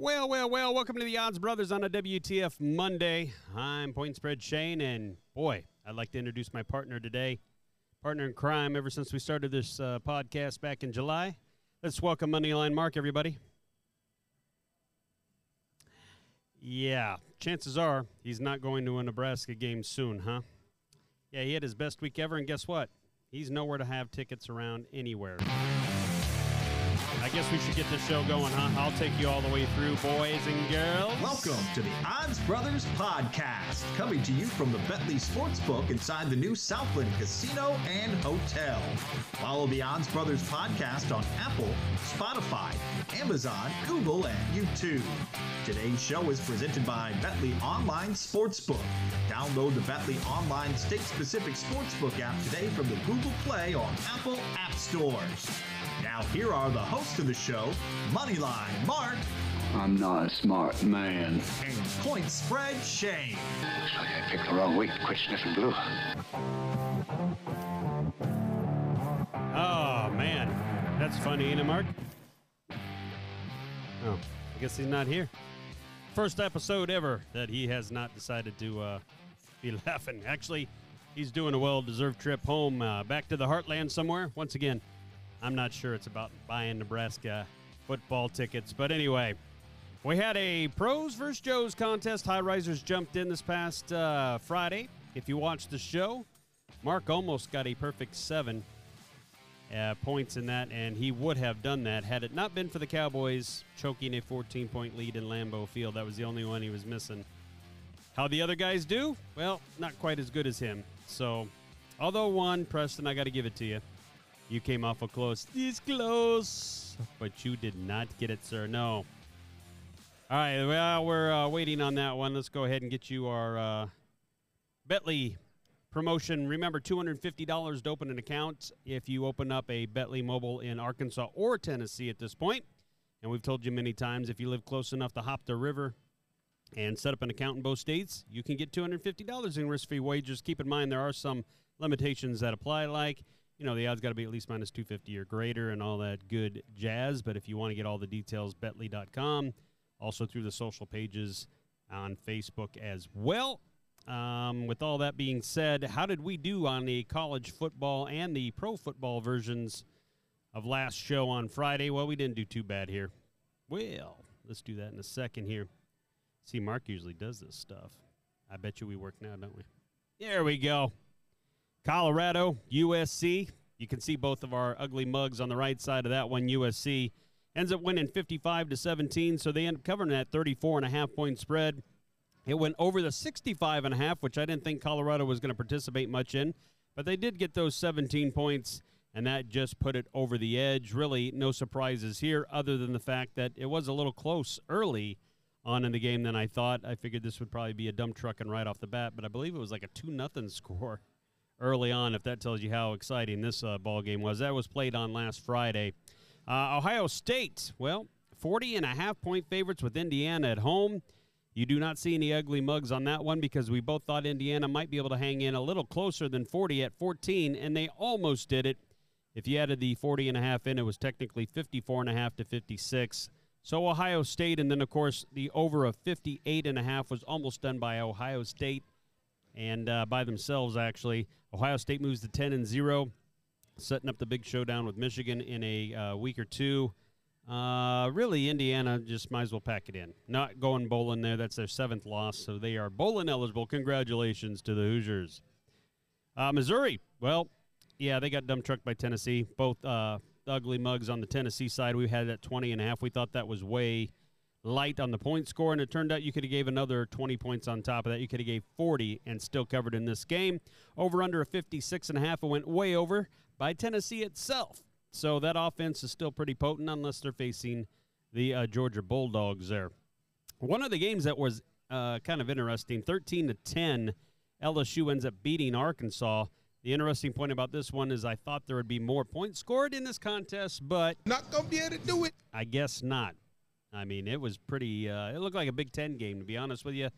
Well, well, well, welcome to the Odds Brothers on a WTF Monday. I'm Point Spread Shane, and boy, I'd like to introduce my partner today, partner in crime ever since we started this uh, podcast back in July. Let's welcome Moneyline Mark, everybody. Yeah, chances are he's not going to a Nebraska game soon, huh? Yeah, he had his best week ever, and guess what? He's nowhere to have tickets around anywhere. I guess we should get this show going, huh? I'll take you all the way through, boys and girls. Welcome to the Odds Brothers Podcast, coming to you from the Betly Sportsbook inside the new Southland Casino and Hotel. Follow the Odds Brothers Podcast on Apple, Spotify, Amazon, Google, and YouTube. Today's show is presented by Betly Online Sportsbook. Download the Betly Online State Specific Sportsbook app today from the Google Play or Apple App Stores. Now, here are the hosts of the show Moneyline Mark I'm not a smart man. and Point Spread Shane. Looks like I picked the wrong week to quit sniffing glue. Oh, man. That's funny, ain't it, Mark? Oh, I guess he's not here. First episode ever that he has not decided to uh, be laughing. Actually, he's doing a well deserved trip home uh, back to the heartland somewhere. Once again, I'm not sure it's about buying Nebraska football tickets. But anyway, we had a pros versus Joes contest. High risers jumped in this past uh, Friday. If you watched the show, Mark almost got a perfect seven uh, points in that, and he would have done that had it not been for the Cowboys choking a 14 point lead in Lambeau Field. That was the only one he was missing. How the other guys do? Well, not quite as good as him. So, although one, Preston, I got to give it to you. You came awful close. This close. But you did not get it, sir. No. All right. Well, we're uh, waiting on that one. Let's go ahead and get you our uh, Betly promotion. Remember, $250 to open an account if you open up a Betly Mobile in Arkansas or Tennessee at this point. And we've told you many times if you live close enough to hop the river and set up an account in both states, you can get $250 in risk free wagers. Keep in mind, there are some limitations that apply, like, you know, the odds got to be at least minus 250 or greater and all that good jazz. But if you want to get all the details, Betly.com, also through the social pages on Facebook as well. Um, with all that being said, how did we do on the college football and the pro football versions of last show on Friday? Well, we didn't do too bad here. Well, let's do that in a second here. See, Mark usually does this stuff. I bet you we work now, don't we? There we go. Colorado, USC. You can see both of our ugly mugs on the right side of that one. USC ends up winning 55 to 17, so they end up covering that 34 and a half point spread. It went over the 65 and a half, which I didn't think Colorado was going to participate much in, but they did get those 17 points, and that just put it over the edge. Really, no surprises here, other than the fact that it was a little close early on in the game than I thought. I figured this would probably be a dump truck and right off the bat, but I believe it was like a two nothing score early on. If that tells you how exciting this uh, ball game was, that was played on last Friday. Uh, Ohio State, well, 40 and a half point favorites with Indiana at home. You do not see any ugly mugs on that one because we both thought Indiana might be able to hang in a little closer than 40 at 14, and they almost did it. If you added the 40 and a half in, it was technically 54 and a half to 56. So Ohio State, and then of course the over of 58 and a half was almost done by Ohio State, and uh, by themselves actually. Ohio State moves to 10 and zero, setting up the big showdown with Michigan in a uh, week or two. Uh, really, Indiana just might as well pack it in. Not going bowling there. That's their seventh loss, so they are bowling eligible. Congratulations to the Hoosiers. Uh, Missouri, well, yeah, they got dumb trucked by Tennessee. Both uh, ugly mugs on the Tennessee side. We had at 20 and a half. We thought that was way light on the point score, and it turned out you could have gave another 20 points on top of that. You could have gave 40 and still covered in this game. Over under a 56 and a half. It went way over by Tennessee itself. So that offense is still pretty potent unless they're facing the uh, Georgia Bulldogs there. One of the games that was uh, kind of interesting, 13 to 10, LSU ends up beating Arkansas. The interesting point about this one is I thought there would be more points scored in this contest, but Not gonna be able to do it. I guess not. I mean, it was pretty. Uh, it looked like a Big Ten game, to be honest with you.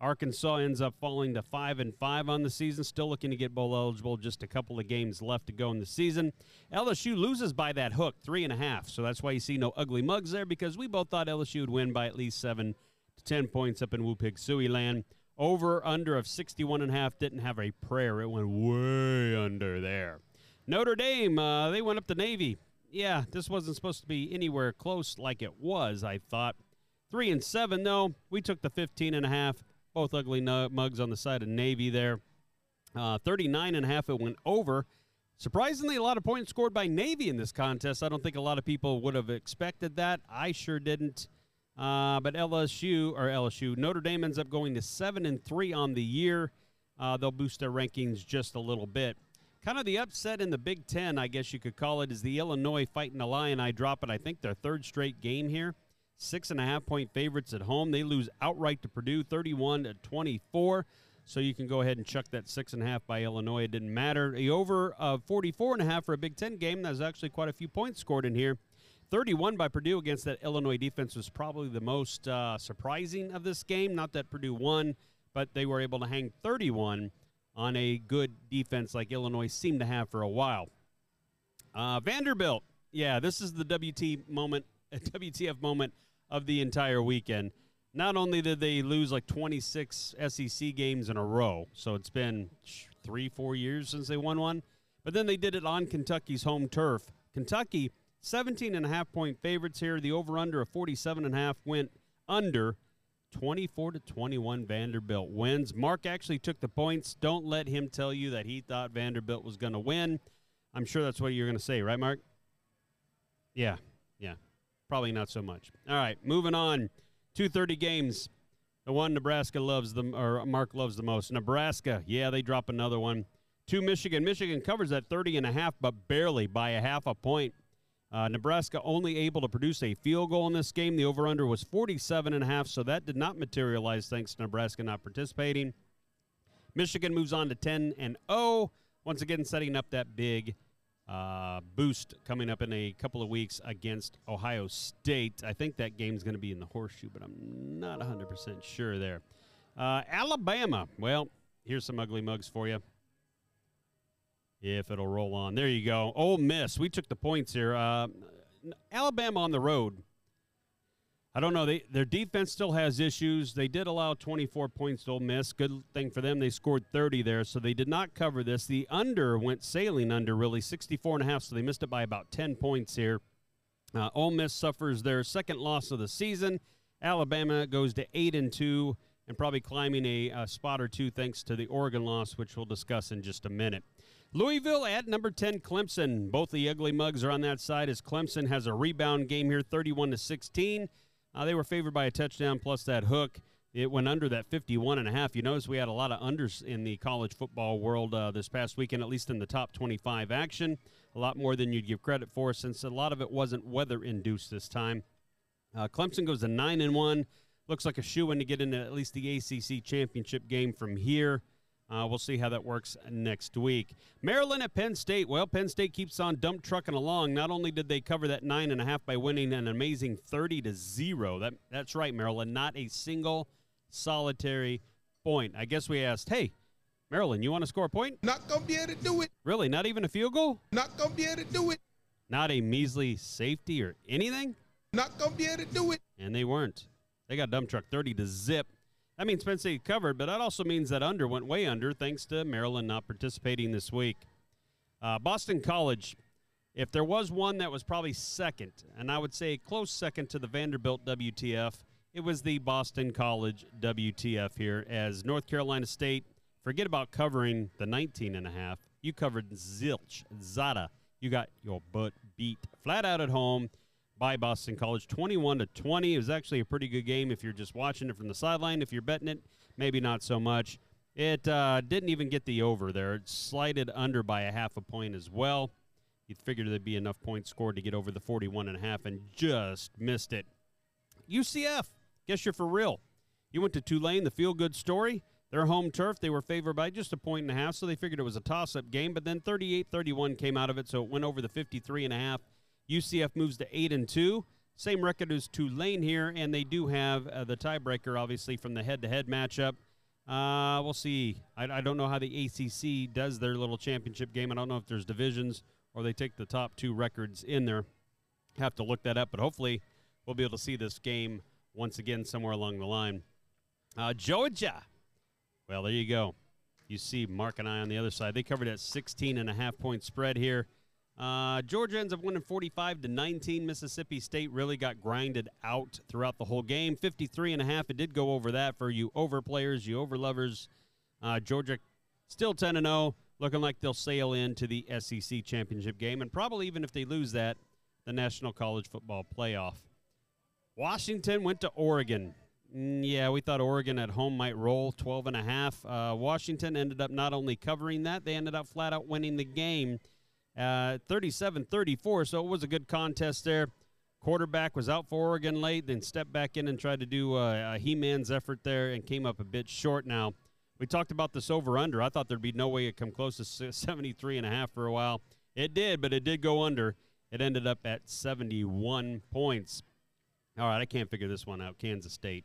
Arkansas ends up falling to five and five on the season, still looking to get bowl eligible. Just a couple of games left to go in the season. LSU loses by that hook, three and a half. So that's why you see no ugly mugs there because we both thought LSU would win by at least seven to ten points up in Woo Pig Sooie land. Over under of 61 and a half didn't have a prayer. It went way under there. Notre Dame, uh, they went up to Navy. Yeah, this wasn't supposed to be anywhere close like it was, I thought. Three and seven, though. We took the 15 and a half. Both ugly mugs on the side of Navy there. Uh, 39 and a half, it went over. Surprisingly, a lot of points scored by Navy in this contest. I don't think a lot of people would have expected that. I sure didn't. Uh, but LSU or LSU Notre Dame ends up going to seven and three on the year. Uh, they'll boost their rankings just a little bit. Kind of the upset in the Big Ten, I guess you could call it, is the Illinois Fighting Illini drop it. I think their third straight game here. Six and a half point favorites at home. They lose outright to Purdue, 31 to 24. So you can go ahead and chuck that six and a half by Illinois. It didn't matter. The over of 44 and a half for a Big Ten game. There's actually quite a few points scored in here. 31 by Purdue against that Illinois defense was probably the most uh, surprising of this game. Not that Purdue won, but they were able to hang 31 on a good defense like Illinois seemed to have for a while. Uh, Vanderbilt, yeah, this is the WT moment, WTF moment of the entire weekend. Not only did they lose like 26 SEC games in a row, so it's been three, four years since they won one, but then they did it on Kentucky's home turf. Kentucky 17 and a half point favorites here. The over under of 47 and a half went under 24 to 21 Vanderbilt wins. Mark actually took the points. Don't let him tell you that he thought Vanderbilt was going to win. I'm sure that's what you're going to say, right Mark? Yeah. Yeah. Probably not so much. All right, moving on. 230 games. The one Nebraska loves them or Mark loves the most. Nebraska. Yeah, they drop another one. To Michigan. Michigan covers that 30 and a half but barely by a half a point. Uh, Nebraska only able to produce a field goal in this game. The over/under was 47 and a half, so that did not materialize thanks to Nebraska not participating. Michigan moves on to 10 and 0, once again setting up that big uh, boost coming up in a couple of weeks against Ohio State. I think that game's going to be in the horseshoe, but I'm not 100% sure there. Uh, Alabama, well, here's some ugly mugs for you if it'll roll on. There you go. Ole Miss. We took the points here. Uh, Alabama on the road. I don't know. They, their defense still has issues. They did allow 24 points to Ole Miss. Good thing for them. They scored 30 there, so they did not cover this. The under went sailing under, really, 64 and a half, so they missed it by about 10 points here. Uh, Ole Miss suffers their second loss of the season. Alabama goes to 8 and 2 and probably climbing a, a spot or two thanks to the Oregon loss, which we'll discuss in just a minute. Louisville at number 10 Clemson. Both the ugly mugs are on that side as Clemson has a rebound game here 31 to 16. Uh, they were favored by a touchdown plus that hook. It went under that 51 and a half. You notice we had a lot of unders in the college football world uh, this past weekend, at least in the top 25 action. A lot more than you'd give credit for, since a lot of it wasn't weather induced this time. Uh, Clemson goes to nine and one. Looks like a shoe in to get into at least the ACC championship game from here. Uh, we'll see how that works next week. Maryland at Penn State. Well, Penn State keeps on dump trucking along. Not only did they cover that nine and a half by winning an amazing thirty to zero. That that's right, Maryland. Not a single solitary point. I guess we asked, hey, Maryland, you want to score a point? Not gonna be able to do it. Really? Not even a field goal? Not gonna be able to do it. Not a measly safety or anything? Not gonna be able to do it. And they weren't. They got dump truck thirty to zip. That means Penn State covered, but that also means that under went way under thanks to Maryland not participating this week. Uh, Boston College, if there was one that was probably second, and I would say close second to the Vanderbilt WTF, it was the Boston College WTF here as North Carolina State, forget about covering the 19 and a half. You covered zilch, zada. You got your butt beat flat out at home by Boston College, 21 to 20. It was actually a pretty good game if you're just watching it from the sideline. If you're betting it, maybe not so much. It uh, didn't even get the over there. It slided under by a half a point as well. You'd figured there'd be enough points scored to get over the 41 and a half and just missed it. UCF, guess you're for real. You went to Tulane, the feel good story. Their home turf, they were favored by just a point and a half, so they figured it was a toss up game, but then 38 31 came out of it, so it went over the 53 and a half UCF moves to eight and two. Same record as Tulane here, and they do have uh, the tiebreaker, obviously, from the head-to-head matchup. Uh, we'll see. I, I don't know how the ACC does their little championship game. I don't know if there's divisions or they take the top two records in there. Have to look that up, but hopefully we'll be able to see this game once again somewhere along the line. Uh, Georgia. Well, there you go. You see Mark and I on the other side. They covered that 16 and a half point spread here. Uh, Georgia ends up winning 45 to 19. Mississippi State really got grinded out throughout the whole game. 53 and a half. It did go over that for you over players, you over lovers. Uh, Georgia still 10 and 0, looking like they'll sail into the SEC championship game, and probably even if they lose that, the National College Football Playoff. Washington went to Oregon. Mm, yeah, we thought Oregon at home might roll 12 and a half. Uh, Washington ended up not only covering that, they ended up flat out winning the game uh, 37 34. So it was a good contest there. Quarterback was out for Oregon late, then stepped back in and tried to do a, a He Man's effort there and came up a bit short. Now, we talked about this over under. I thought there'd be no way it come close to 73 and a half for a while. It did, but it did go under. It ended up at 71 points. All right, I can't figure this one out. Kansas State.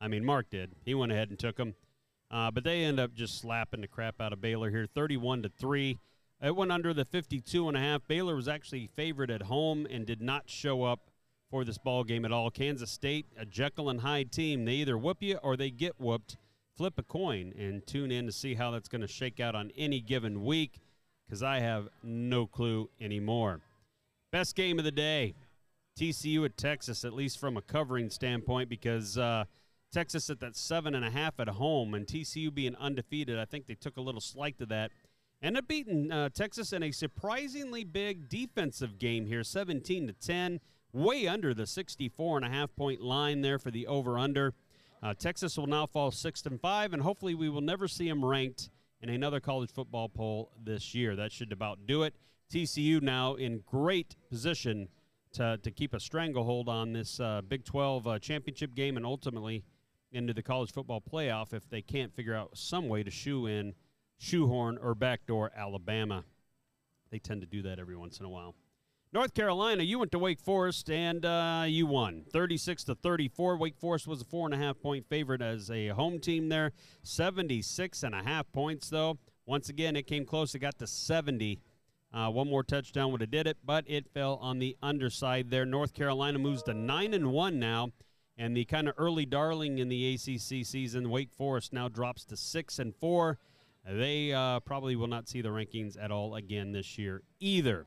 I mean, Mark did. He went ahead and took them. Uh, but they end up just slapping the crap out of Baylor here, 31 to 3. It went under the 52 and a half. Baylor was actually favored at home and did not show up for this ball game at all. Kansas State, a Jekyll and Hyde team. They either whoop you or they get whooped. Flip a coin and tune in to see how that's going to shake out on any given week because I have no clue anymore. Best game of the day. TCU at Texas, at least from a covering standpoint, because uh, Texas at that seven and a half at home, and TCU being undefeated, I think they took a little slight to that. Ended up beating uh, Texas in a surprisingly big defensive game here, 17 to 10, way under the 64 and a half point line there for the over under. Uh, Texas will now fall six and five, and hopefully we will never see them ranked in another college football poll this year. That should about do it. TCU now in great position to, to keep a stranglehold on this uh, Big 12 uh, championship game and ultimately into the college football playoff if they can't figure out some way to shoe in, shoehorn, or backdoor Alabama. They tend to do that every once in a while. North Carolina, you went to Wake Forest and uh, you won 36 to 34. Wake Forest was a four and a half point favorite as a home team there. 76 and a half points, though. Once again, it came close. It got to 70 uh, one more touchdown would have did it, but it fell on the underside there. North Carolina moves to nine and one now, and the kind of early darling in the ACC season, Wake Forest now drops to six and four. They uh, probably will not see the rankings at all again this year either.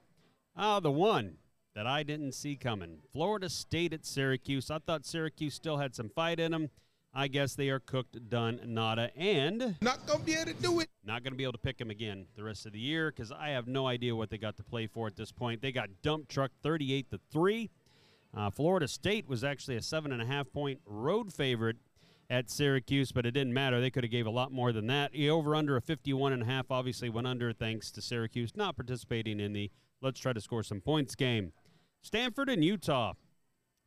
Ah, the one that I didn't see coming, Florida State at Syracuse. I thought Syracuse still had some fight in them. I guess they are cooked, done, nada, and Not gonna be able to do it. not going to be able to pick them again the rest of the year because I have no idea what they got to play for at this point. They got dump truck 38 to three. Uh, Florida State was actually a seven and a half point road favorite at Syracuse, but it didn't matter. They could have gave a lot more than that. Over under a 51 and a half obviously went under thanks to Syracuse not participating in the let's try to score some points game. Stanford and Utah.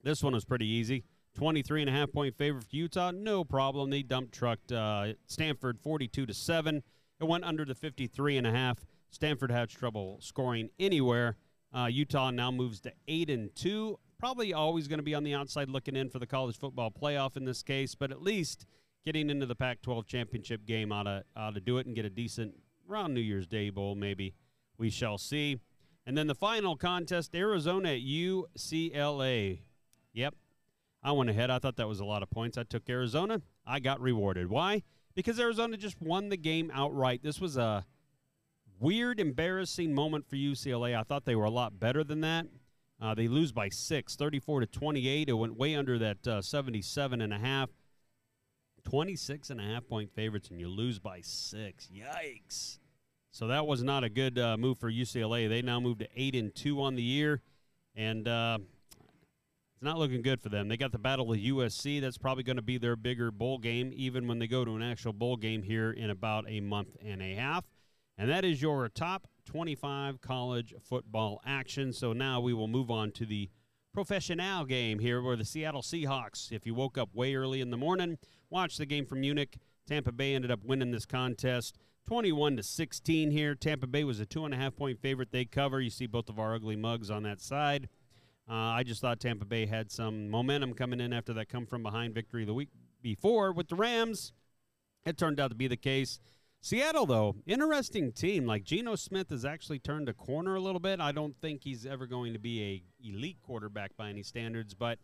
This one was pretty easy. 23 and a half point favorite for Utah. No problem. They dump trucked uh, Stanford 42 to 7. It went under the 53 and a half. Stanford had trouble scoring anywhere. Uh, Utah now moves to 8 and 2. Probably always going to be on the outside looking in for the college football playoff in this case, but at least getting into the Pac 12 championship game ought to, ought to do it and get a decent around New Year's Day Bowl, maybe. We shall see. And then the final contest Arizona at UCLA. Yep, I went ahead. I thought that was a lot of points. I took Arizona. I got rewarded. Why? Because Arizona just won the game outright. This was a weird, embarrassing moment for UCLA. I thought they were a lot better than that. Uh, they lose by six, 34 to 28. It went way under that uh, 77 and a half. 26 and a half point favorites, and you lose by six. Yikes. So that was not a good uh, move for UCLA. They now move to eight and two on the year, and uh, it's not looking good for them. They got the battle of USC. That's probably going to be their bigger bowl game, even when they go to an actual bowl game here in about a month and a half. And that is your top 25 college football action. So now we will move on to the professional game here, where the Seattle Seahawks. If you woke up way early in the morning, watched the game from Munich. Tampa Bay ended up winning this contest. 21 to 16 here. Tampa Bay was a two and a half point favorite. They cover. You see both of our ugly mugs on that side. Uh, I just thought Tampa Bay had some momentum coming in after that come from behind victory the week before with the Rams. It turned out to be the case. Seattle, though, interesting team. Like Geno Smith has actually turned a corner a little bit. I don't think he's ever going to be a elite quarterback by any standards, but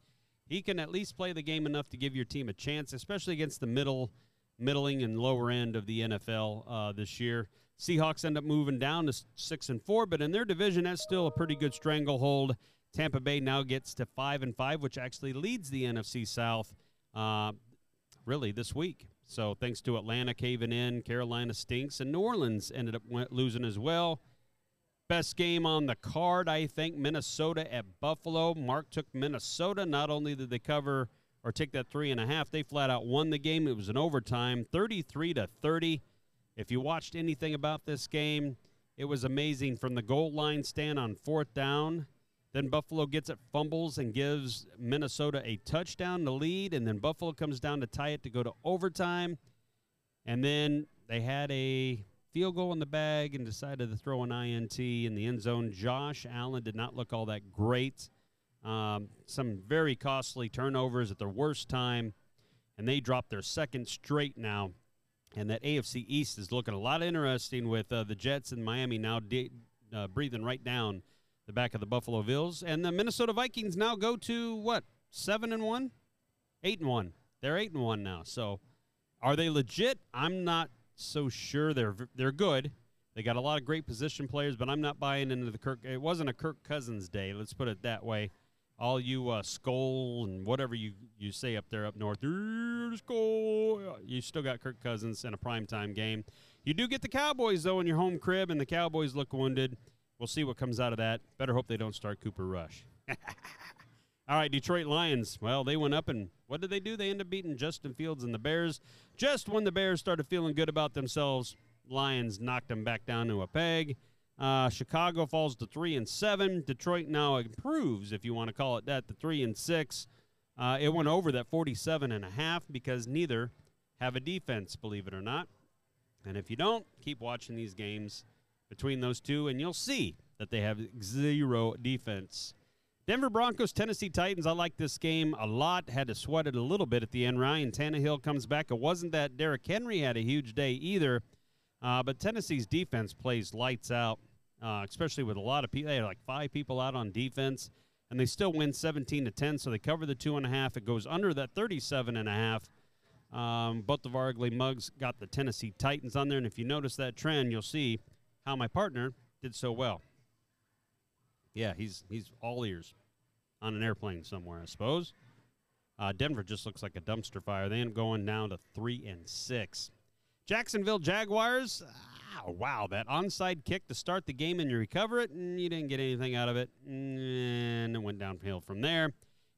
he can at least play the game enough to give your team a chance, especially against the middle, middling and lower end of the NFL uh, this year. Seahawks end up moving down to six and four, but in their division, that's still a pretty good stranglehold. Tampa Bay now gets to five and five, which actually leads the NFC South. Uh, really this week. So thanks to Atlanta caving in, Carolina stinks, and New Orleans ended up losing as well. Best game on the card, I think, Minnesota at Buffalo. Mark took Minnesota. Not only did they cover or take that three and a half, they flat out won the game. It was an overtime, 33 to 30. If you watched anything about this game, it was amazing from the goal line stand on fourth down then Buffalo gets it, fumbles, and gives Minnesota a touchdown to lead. And then Buffalo comes down to tie it to go to overtime. And then they had a field goal in the bag and decided to throw an INT in the end zone. Josh Allen did not look all that great. Um, some very costly turnovers at their worst time. And they dropped their second straight now. And that AFC East is looking a lot interesting with uh, the Jets and Miami now de- uh, breathing right down the back of the Buffalo Bills. And the Minnesota Vikings now go to what? Seven and one? Eight and one. They're eight and one now. So are they legit? I'm not so sure they're they're good. They got a lot of great position players, but I'm not buying into the Kirk. It wasn't a Kirk Cousins day. Let's put it that way. All you uh, Skol and whatever you, you say up there up north, Skol. You still got Kirk Cousins in a primetime game. You do get the Cowboys though in your home crib, and the Cowboys look wounded. We'll see what comes out of that. Better hope they don't start Cooper Rush. All right, Detroit Lions. Well, they went up and what did they do? They ended up beating Justin Fields and the Bears. Just when the Bears started feeling good about themselves, Lions knocked them back down to a peg. Uh, Chicago falls to three and seven. Detroit now improves, if you want to call it that, to three and six. Uh, it went over that 47 and a half because neither have a defense, believe it or not. And if you don't, keep watching these games between those two, and you'll see that they have zero defense. Denver Broncos, Tennessee Titans. I like this game a lot. Had to sweat it a little bit at the end. Ryan Tannehill comes back. It wasn't that Derrick Henry had a huge day either, uh, but Tennessee's defense plays lights out, uh, especially with a lot of people. They had like five people out on defense, and they still win 17 to 10. So they cover the two and a half. It goes under that 37 and a half. Um, both of our ugly mugs got the Tennessee Titans on there, and if you notice that trend, you'll see how my partner did so well. Yeah, he's he's all ears on an airplane somewhere, I suppose. Uh, Denver just looks like a dumpster fire. They end going down to three and six. Jacksonville Jaguars. Oh, wow, that onside kick to start the game and you recover it, and you didn't get anything out of it, and it went downhill from there.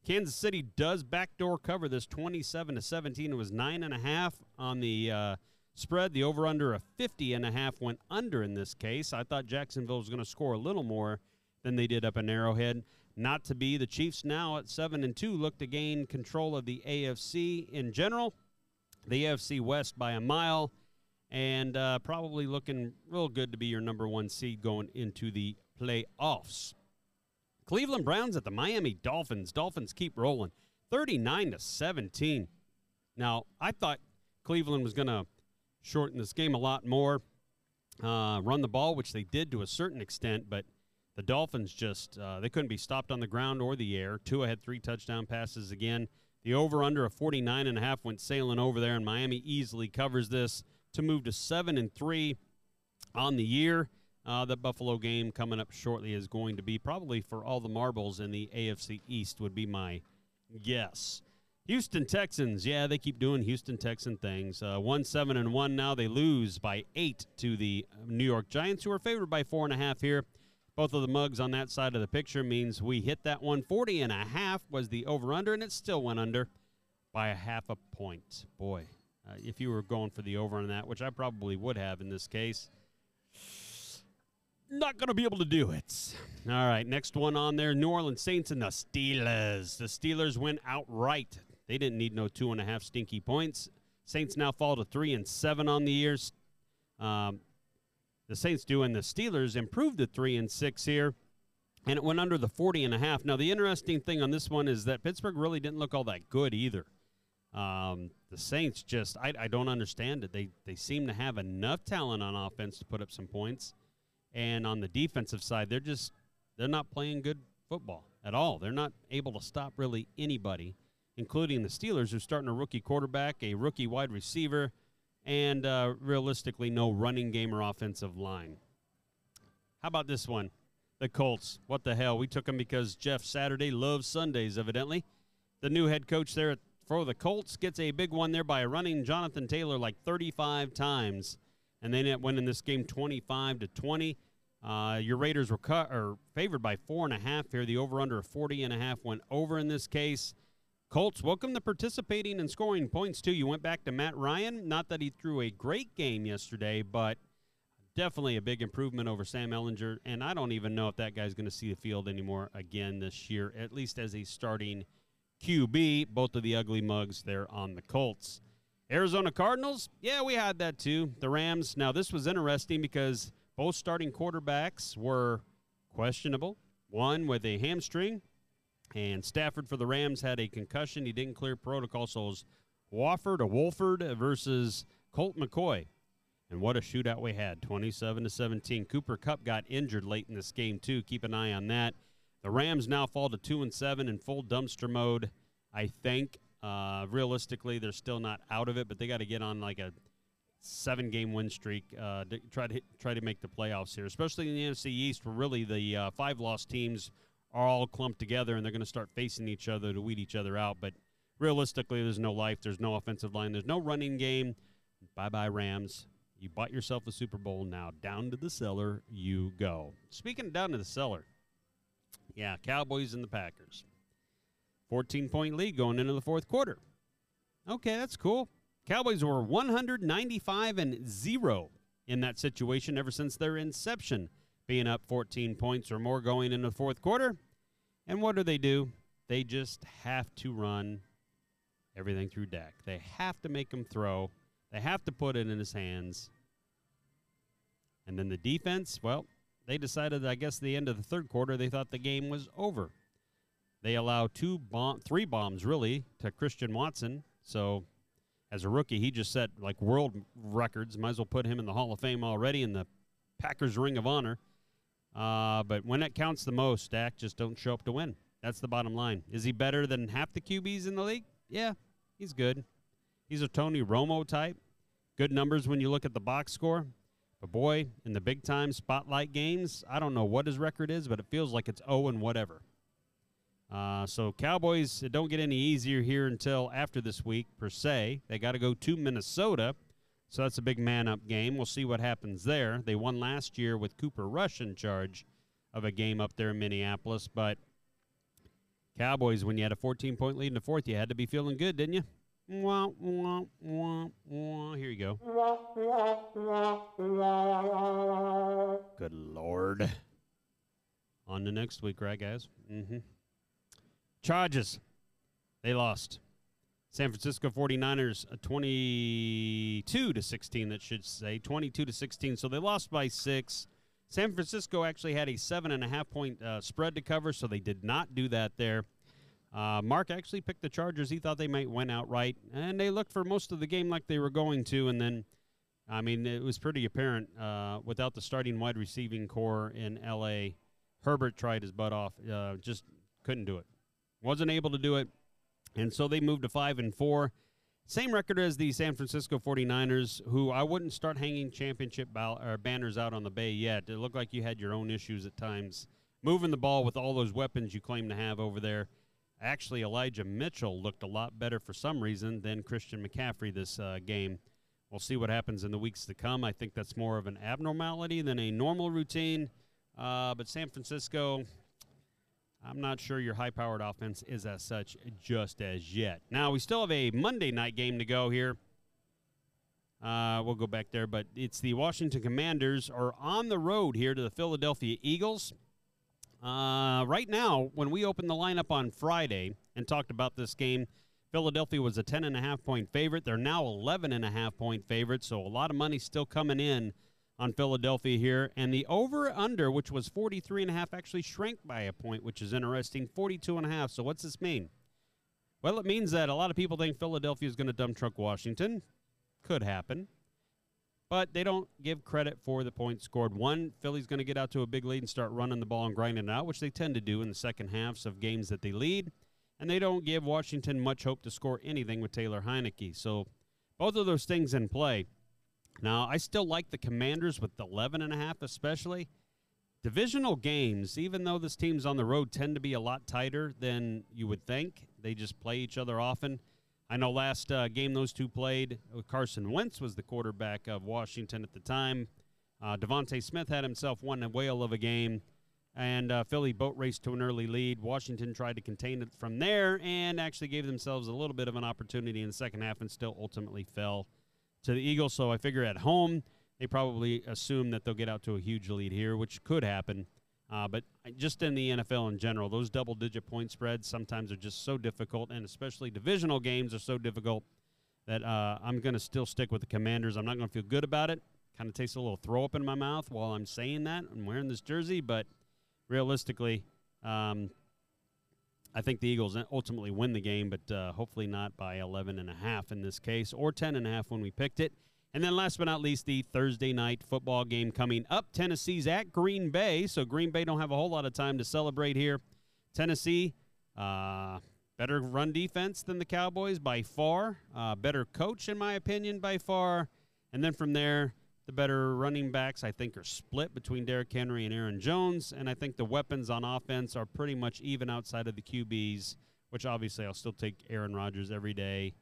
Kansas City does backdoor cover this 27 to 17. It was nine and a half on the uh, spread. The over under of 50 and a half went under in this case. I thought Jacksonville was going to score a little more than they did up in Arrowhead. Not to be. The Chiefs now at 7 and 2 look to gain control of the AFC in general. The AFC West by a mile and uh, probably looking real good to be your number one seed going into the playoffs. Cleveland Browns at the Miami Dolphins. Dolphins keep rolling 39 to 17. Now, I thought Cleveland was going to shorten this game a lot more, uh, run the ball, which they did to a certain extent, but the Dolphins just uh, they couldn't be stopped on the ground or the air. Tua had three touchdown passes again. The over under of 49 and a half went sailing over there, and Miami easily covers this to move to seven and three on the year. Uh, the Buffalo game coming up shortly is going to be probably for all the marbles in the AFC East would be my guess. Houston Texans, yeah, they keep doing Houston Texan things. Uh, one seven and one now. They lose by eight to the New York Giants, who are favored by four and a half here. Both of the mugs on that side of the picture means we hit that one. 40 and a half was the over under, and it still went under by a half a point. Boy, uh, if you were going for the over on that, which I probably would have in this case, not going to be able to do it. All right, next one on there New Orleans Saints and the Steelers. The Steelers win outright they didn't need no two and a half stinky points. Saints now fall to three and seven on the years. Um, the Saints do, and the Steelers improved to three and six here, and it went under the 40 and a half. Now, the interesting thing on this one is that Pittsburgh really didn't look all that good either. Um, the Saints just, I, I don't understand it. They, they seem to have enough talent on offense to put up some points. And on the defensive side, they're just, they're not playing good football at all. They're not able to stop really anybody, including the Steelers, who're starting a rookie quarterback, a rookie wide receiver, and uh, realistically, no running game or offensive line. How about this one? The Colts. What the hell? We took them because Jeff Saturday loves Sundays, evidently. The new head coach there for the Colts gets a big one there by running Jonathan Taylor like 35 times, and they ended up in this game 25 to 20. Uh, your Raiders were cut or favored by four and a half here. The over/under of 40 and a half went over in this case. Colts, welcome to participating and scoring points too. You went back to Matt Ryan. Not that he threw a great game yesterday, but definitely a big improvement over Sam Ehlinger. And I don't even know if that guy's going to see the field anymore again this year, at least as a starting QB. Both of the ugly mugs there on the Colts. Arizona Cardinals, yeah, we had that too. The Rams. Now this was interesting because both starting quarterbacks were questionable. One with a hamstring, and Stafford for the Rams had a concussion. He didn't clear protocol, so it was Wofford or Wolford versus Colt McCoy. And what a shootout we had 27 to 17. Cooper Kupp got injured late in this game, too. Keep an eye on that. The Rams now fall to 2 and 7 in full dumpster mode, I think. Uh, realistically, they're still not out of it, but they got to get on like a seven game win streak uh, to try to hit, try to make the playoffs here, especially in the NFC East, where really the uh, five loss teams are all clumped together and they're going to start facing each other to weed each other out. But realistically, there's no life, there's no offensive line, there's no running game. Bye bye, Rams. You bought yourself a Super Bowl. Now down to the cellar you go. Speaking down to the cellar, yeah, Cowboys and the Packers. 14 point lead going into the fourth quarter. Okay, that's cool. Cowboys were 195 and 0 in that situation ever since their inception, being up 14 points or more going into the fourth quarter. And what do they do? They just have to run everything through Dak. They have to make him throw. They have to put it in his hands. And then the defense, well, they decided, I guess, the end of the third quarter, they thought the game was over. They allow two bomb, three bombs really to Christian Watson. So, as a rookie, he just set like world records. Might as well put him in the Hall of Fame already in the Packers Ring of Honor. Uh, but when it counts the most, Dak just don't show up to win. That's the bottom line. Is he better than half the QBs in the league? Yeah, he's good. He's a Tony Romo type. Good numbers when you look at the box score. But boy, in the big time spotlight games, I don't know what his record is, but it feels like it's 0 and whatever. Uh, so Cowboys it don't get any easier here until after this week per se. They got to go to Minnesota, so that's a big man up game. We'll see what happens there. They won last year with Cooper Rush in charge of a game up there in Minneapolis, but Cowboys when you had a 14 point lead in the fourth, you had to be feeling good, didn't you? Wah, wah, wah, wah. Here you go. Good lord. On to next week, right, guys? Mm-hmm. Chargers. They lost. San Francisco 49ers uh, 22 to 16 that should say 22 to 16 so they lost by six. San francisco actually had a seven and a half point uh, spread to cover so they did not do that there. Uh, mark actually picked the chargers. He thought they might win outright and they looked for most of the game like they were going to and then i mean it was pretty apparent uh, without the starting wide receiving core in la herbert tried his butt off uh, just couldn't do it. Wasn't able to do it and so they moved to 5 and 4 same record as the San Francisco 49ers who I wouldn't start hanging championship ball, banners out on the bay yet. It looked like you had your own issues at times. Moving the ball with all those weapons you claim to have over there. Actually Elijah Mitchell looked a lot better for some reason than Christian McCaffrey this uh, game. We'll see what happens in the weeks to come. I think that's more of an abnormality than a normal routine. Uh, but San Francisco I'm not sure your high powered offense is as such just as yet. Now, we still have a Monday night game to go here. Uh, we'll go back there, but it's the Washington Commanders are on the road here to the Philadelphia Eagles. Uh, right now, when we opened the lineup on Friday and talked about this game, Philadelphia was a 10.5 point favorite. They're now 11.5 point favorite, so a lot of money still coming in on Philadelphia here. And the over under, which was 43 and a half, actually shrank by a point, which is interesting. 42 and a half. So what's this mean? Well, it means that a lot of people think Philadelphia is going to dump truck Washington. Could happen. But they don't give credit for the points scored. One, Philly's going to get out to a big lead and start running the ball and grinding it out, which they tend to do in the second halves of games that they lead. And they don't give Washington much hope to score anything with Taylor Heinicke. So both of those things in play. Now, I still like the Commanders with 11 and a half especially. Divisional games, even though this team's on the road, tend to be a lot tighter than you would think. They just play each other often. I know last uh, game those two played, uh, Carson Wentz was the quarterback of Washington at the time. Uh, DeVonta Smith had himself one whale of a game, and uh, Philly boat raced to an early lead. Washington tried to contain it from there and actually gave themselves a little bit of an opportunity in the second half and still ultimately fell to the Eagles. So I figure at home, they probably assume that they'll get out to a huge lead here, which could happen. Uh, but just in the NFL in general, those double digit point spreads sometimes are just so difficult, and especially divisional games are so difficult that uh, I'm going to still stick with the Commanders. I'm not going to feel good about it. Kind of tastes a little throw up in my mouth while I'm saying that. I'm wearing this jersey, but realistically, um, I think the Eagles ultimately win the game, but uh, hopefully not by 11 and a half in this case, or 10 and a half when we picked it. And then last but not least, the Thursday night football game coming up. Tennessee's at Green Bay, so Green Bay don't have a whole lot of time to celebrate here. Tennessee, uh, better run defense than the Cowboys by far. Uh, better coach, in my opinion, by far. And then from there, the better running backs, I think, are split between Derrick Henry and Aaron Jones. And I think the weapons on offense are pretty much even outside of the QBs, which obviously I'll still take Aaron Rodgers every day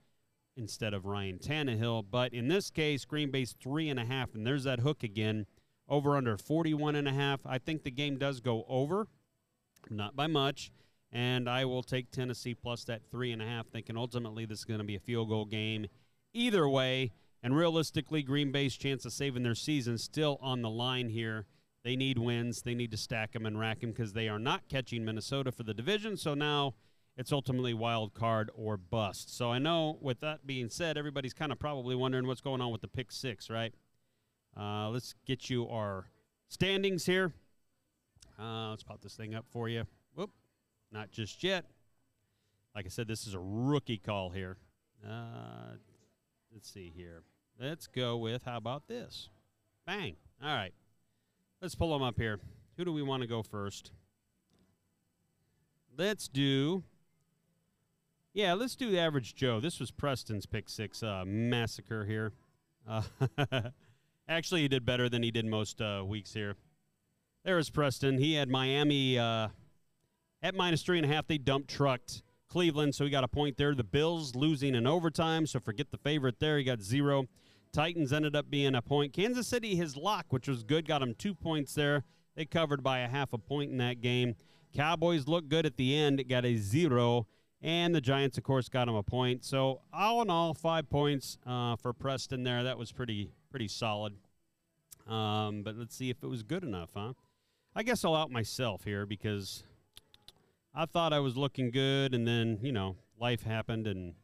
instead of Ryan Tannehill. But in this case, Green Bay's three and a half, and there's that hook again. Over under 41 and a half. I think the game does go over, not by much. And I will take Tennessee plus that three and a half, thinking ultimately this is going to be a field goal game. Either way, and realistically, Green Bay's chance of saving their season still on the line here. They need wins. They need to stack them and rack them because they are not catching Minnesota for the division. So now it's ultimately wild card or bust. So I know, with that being said, everybody's kind of probably wondering what's going on with the pick six, right? Uh, let's get you our standings here. Uh, let's pop this thing up for you. Whoop, not just yet. Like I said, this is a rookie call here. Uh, let's see here. Let's go with how about this? Bang. All right. Let's pull them up here. Who do we want to go first? Let's do yeah, let's do the average Joe. This was Preston's pick six uh, massacre here. Uh, actually, he did better than he did most uh, weeks here. There is Preston. He had Miami uh, at minus three and a half. They dump trucked Cleveland, so he got a point there. The Bills losing in overtime, so forget the favorite there. He got zero. Titans ended up being a point. Kansas City, his lock, which was good, got him two points there. They covered by a half a point in that game. Cowboys looked good at the end. Got a zero. And the Giants, of course, got him a point. So all in all, five points uh, for Preston there. That was pretty pretty solid. Um, but let's see if it was good enough, huh? I guess I'll out myself here because I thought I was looking good, and then you know life happened, and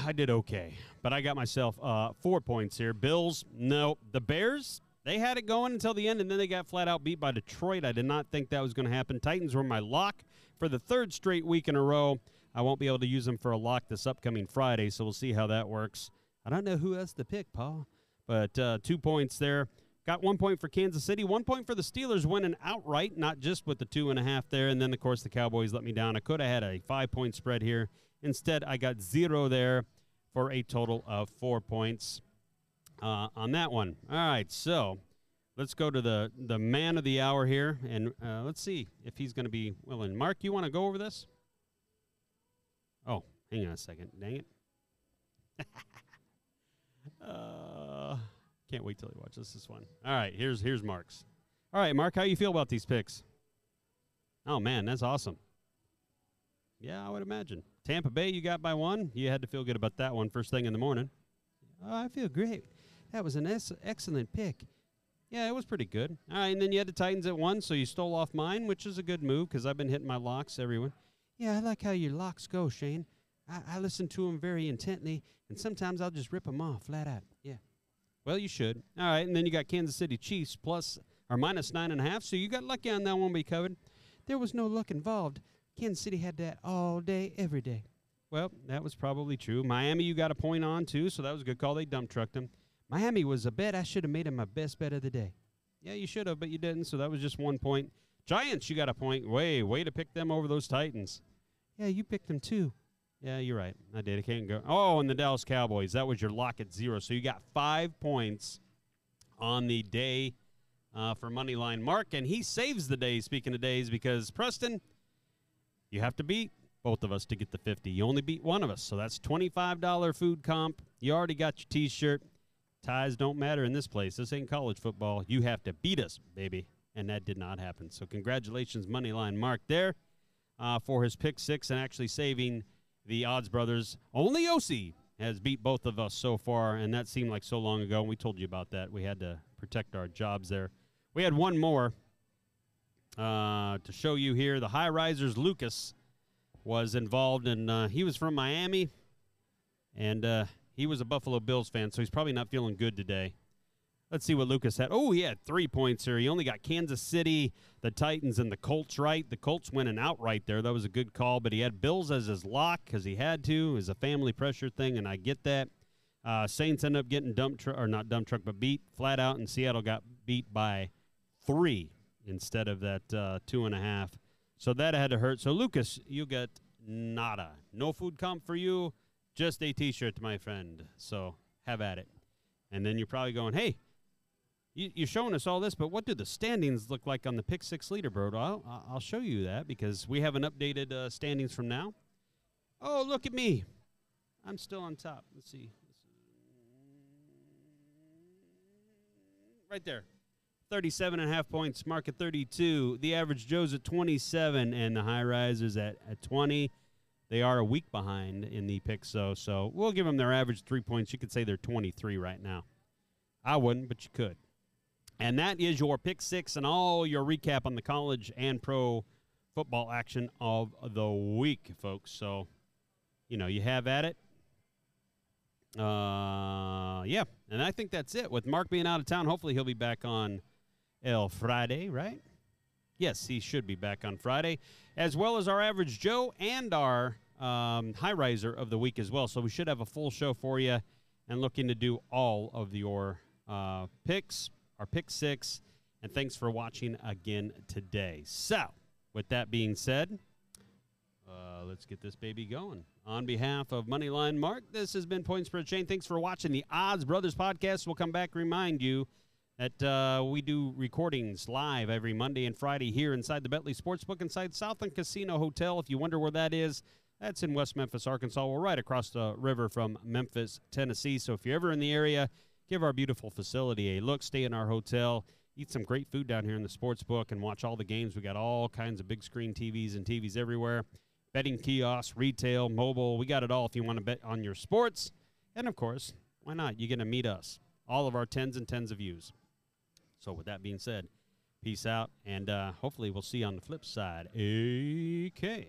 I did okay. But I got myself uh, four points here. Bills, no. The Bears, they had it going until the end, and then they got flat out beat by Detroit. I did not think that was going to happen. Titans were my lock for the third straight week in a row. I won't be able to use them for a lock this upcoming Friday, so we'll see how that works. I don't know who has to pick, Paul, but uh, two points there. Got one point for Kansas City, one point for the Steelers winning outright, not just with the two and a half there. And then, of course, the Cowboys let me down. I could have had a five point spread here. Instead, I got zero there for a total of four points uh, on that one. All right, so let's go to the the man of the hour here, and uh, let's see if he's going to be willing. Mark, you want to go over this? Oh, hang on a second. Dang it. uh, can't wait till he watches this one. All right, here's here's Mark's. All right, Mark, how you feel about these picks? Oh man, that's awesome. Yeah, I would imagine. Tampa Bay, you got by one. You had to feel good about that one first thing in the morning. Oh, I feel great. That was an ex- excellent pick. Yeah, it was pretty good. All right, and then you had the Titans at one, so you stole off mine, which is a good move because I've been hitting my locks, everyone. Yeah, I like how your locks go, Shane. I, I listen to them very intently, and sometimes I'll just rip them off flat out. Yeah. Well, you should. All right, and then you got Kansas City Chiefs plus or minus nine and a half, so you got lucky on that one we covered. There was no luck involved. Kansas City had that all day, every day. Well, that was probably true. Miami, you got a point on too, so that was a good call. They dump trucked them. Miami was a bet. I should have made him my best bet of the day. Yeah, you should have, but you didn't, so that was just one point. Giants, you got a point. Way, way to pick them over those Titans. Yeah, you picked them too. Yeah, you're right. I did. I can't go. Oh, and the Dallas Cowboys. That was your lock at zero. So you got five points on the day uh, for Moneyline Mark, and he saves the day, speaking of days, because Preston, you have to beat both of us to get the 50. You only beat one of us, so that's $25 food comp. You already got your t shirt. Ties don't matter in this place. This ain't college football. You have to beat us, baby. And that did not happen. So, congratulations, Moneyline Mark, there uh, for his pick six and actually saving the odds brothers. Only OC has beat both of us so far, and that seemed like so long ago. And we told you about that. We had to protect our jobs there. We had one more uh, to show you here. The high risers Lucas was involved, and uh, he was from Miami, and uh, he was a Buffalo Bills fan, so he's probably not feeling good today. Let's see what Lucas had. Oh, he had three points here. He only got Kansas City, the Titans, and the Colts right. The Colts went an outright there. That was a good call, but he had Bills as his lock because he had to. It was a family pressure thing, and I get that. Uh, Saints end up getting dump truck, or not dump truck, but beat flat out, and Seattle got beat by three instead of that uh, two and a half. So that had to hurt. So Lucas, you get nada. No food comp for you, just a T-shirt, my friend. So have at it. And then you're probably going, hey, you, you're showing us all this, but what do the standings look like on the Pick Six leaderboard? I'll, I'll show you that because we haven't updated uh, standings from now. Oh, look at me. I'm still on top. Let's see. Right there. 37 and a half points, mark at 32. The average Joe's at 27, and the high risers at, at 20. They are a week behind in the pick, so so we'll give them their average three points. You could say they're 23 right now. I wouldn't, but you could. And that is your pick six and all your recap on the college and pro football action of the week, folks. So, you know, you have at it. Uh, yeah, and I think that's it. With Mark being out of town, hopefully he'll be back on El Friday, right? Yes, he should be back on Friday, as well as our average Joe and our um, high riser of the week as well. So we should have a full show for you, and looking to do all of your uh, picks our pick six. And thanks for watching again today. So, with that being said, uh, let's get this baby going. On behalf of Moneyline Mark, this has been Point Spread Shane. Thanks for watching the Odds Brothers podcast. We'll come back remind you that uh, we do recordings live every Monday and Friday here inside the Betly Sportsbook inside Southland Casino Hotel. If you wonder where that is, that's in West Memphis, Arkansas. We're right across the river from Memphis, Tennessee. So if you're ever in the area, give our beautiful facility a look, stay in our hotel, eat some great food down here in the sports book, and watch all the games. We got all kinds of big screen TVs and TVs everywhere. Betting kiosks, retail, mobile. We got it all if you want to bet on your sports. And of course, why not? You're going to meet us. All of our tens and tens of views. So, with that being said, peace out, and uh, hopefully we'll see you on the flip side. AK.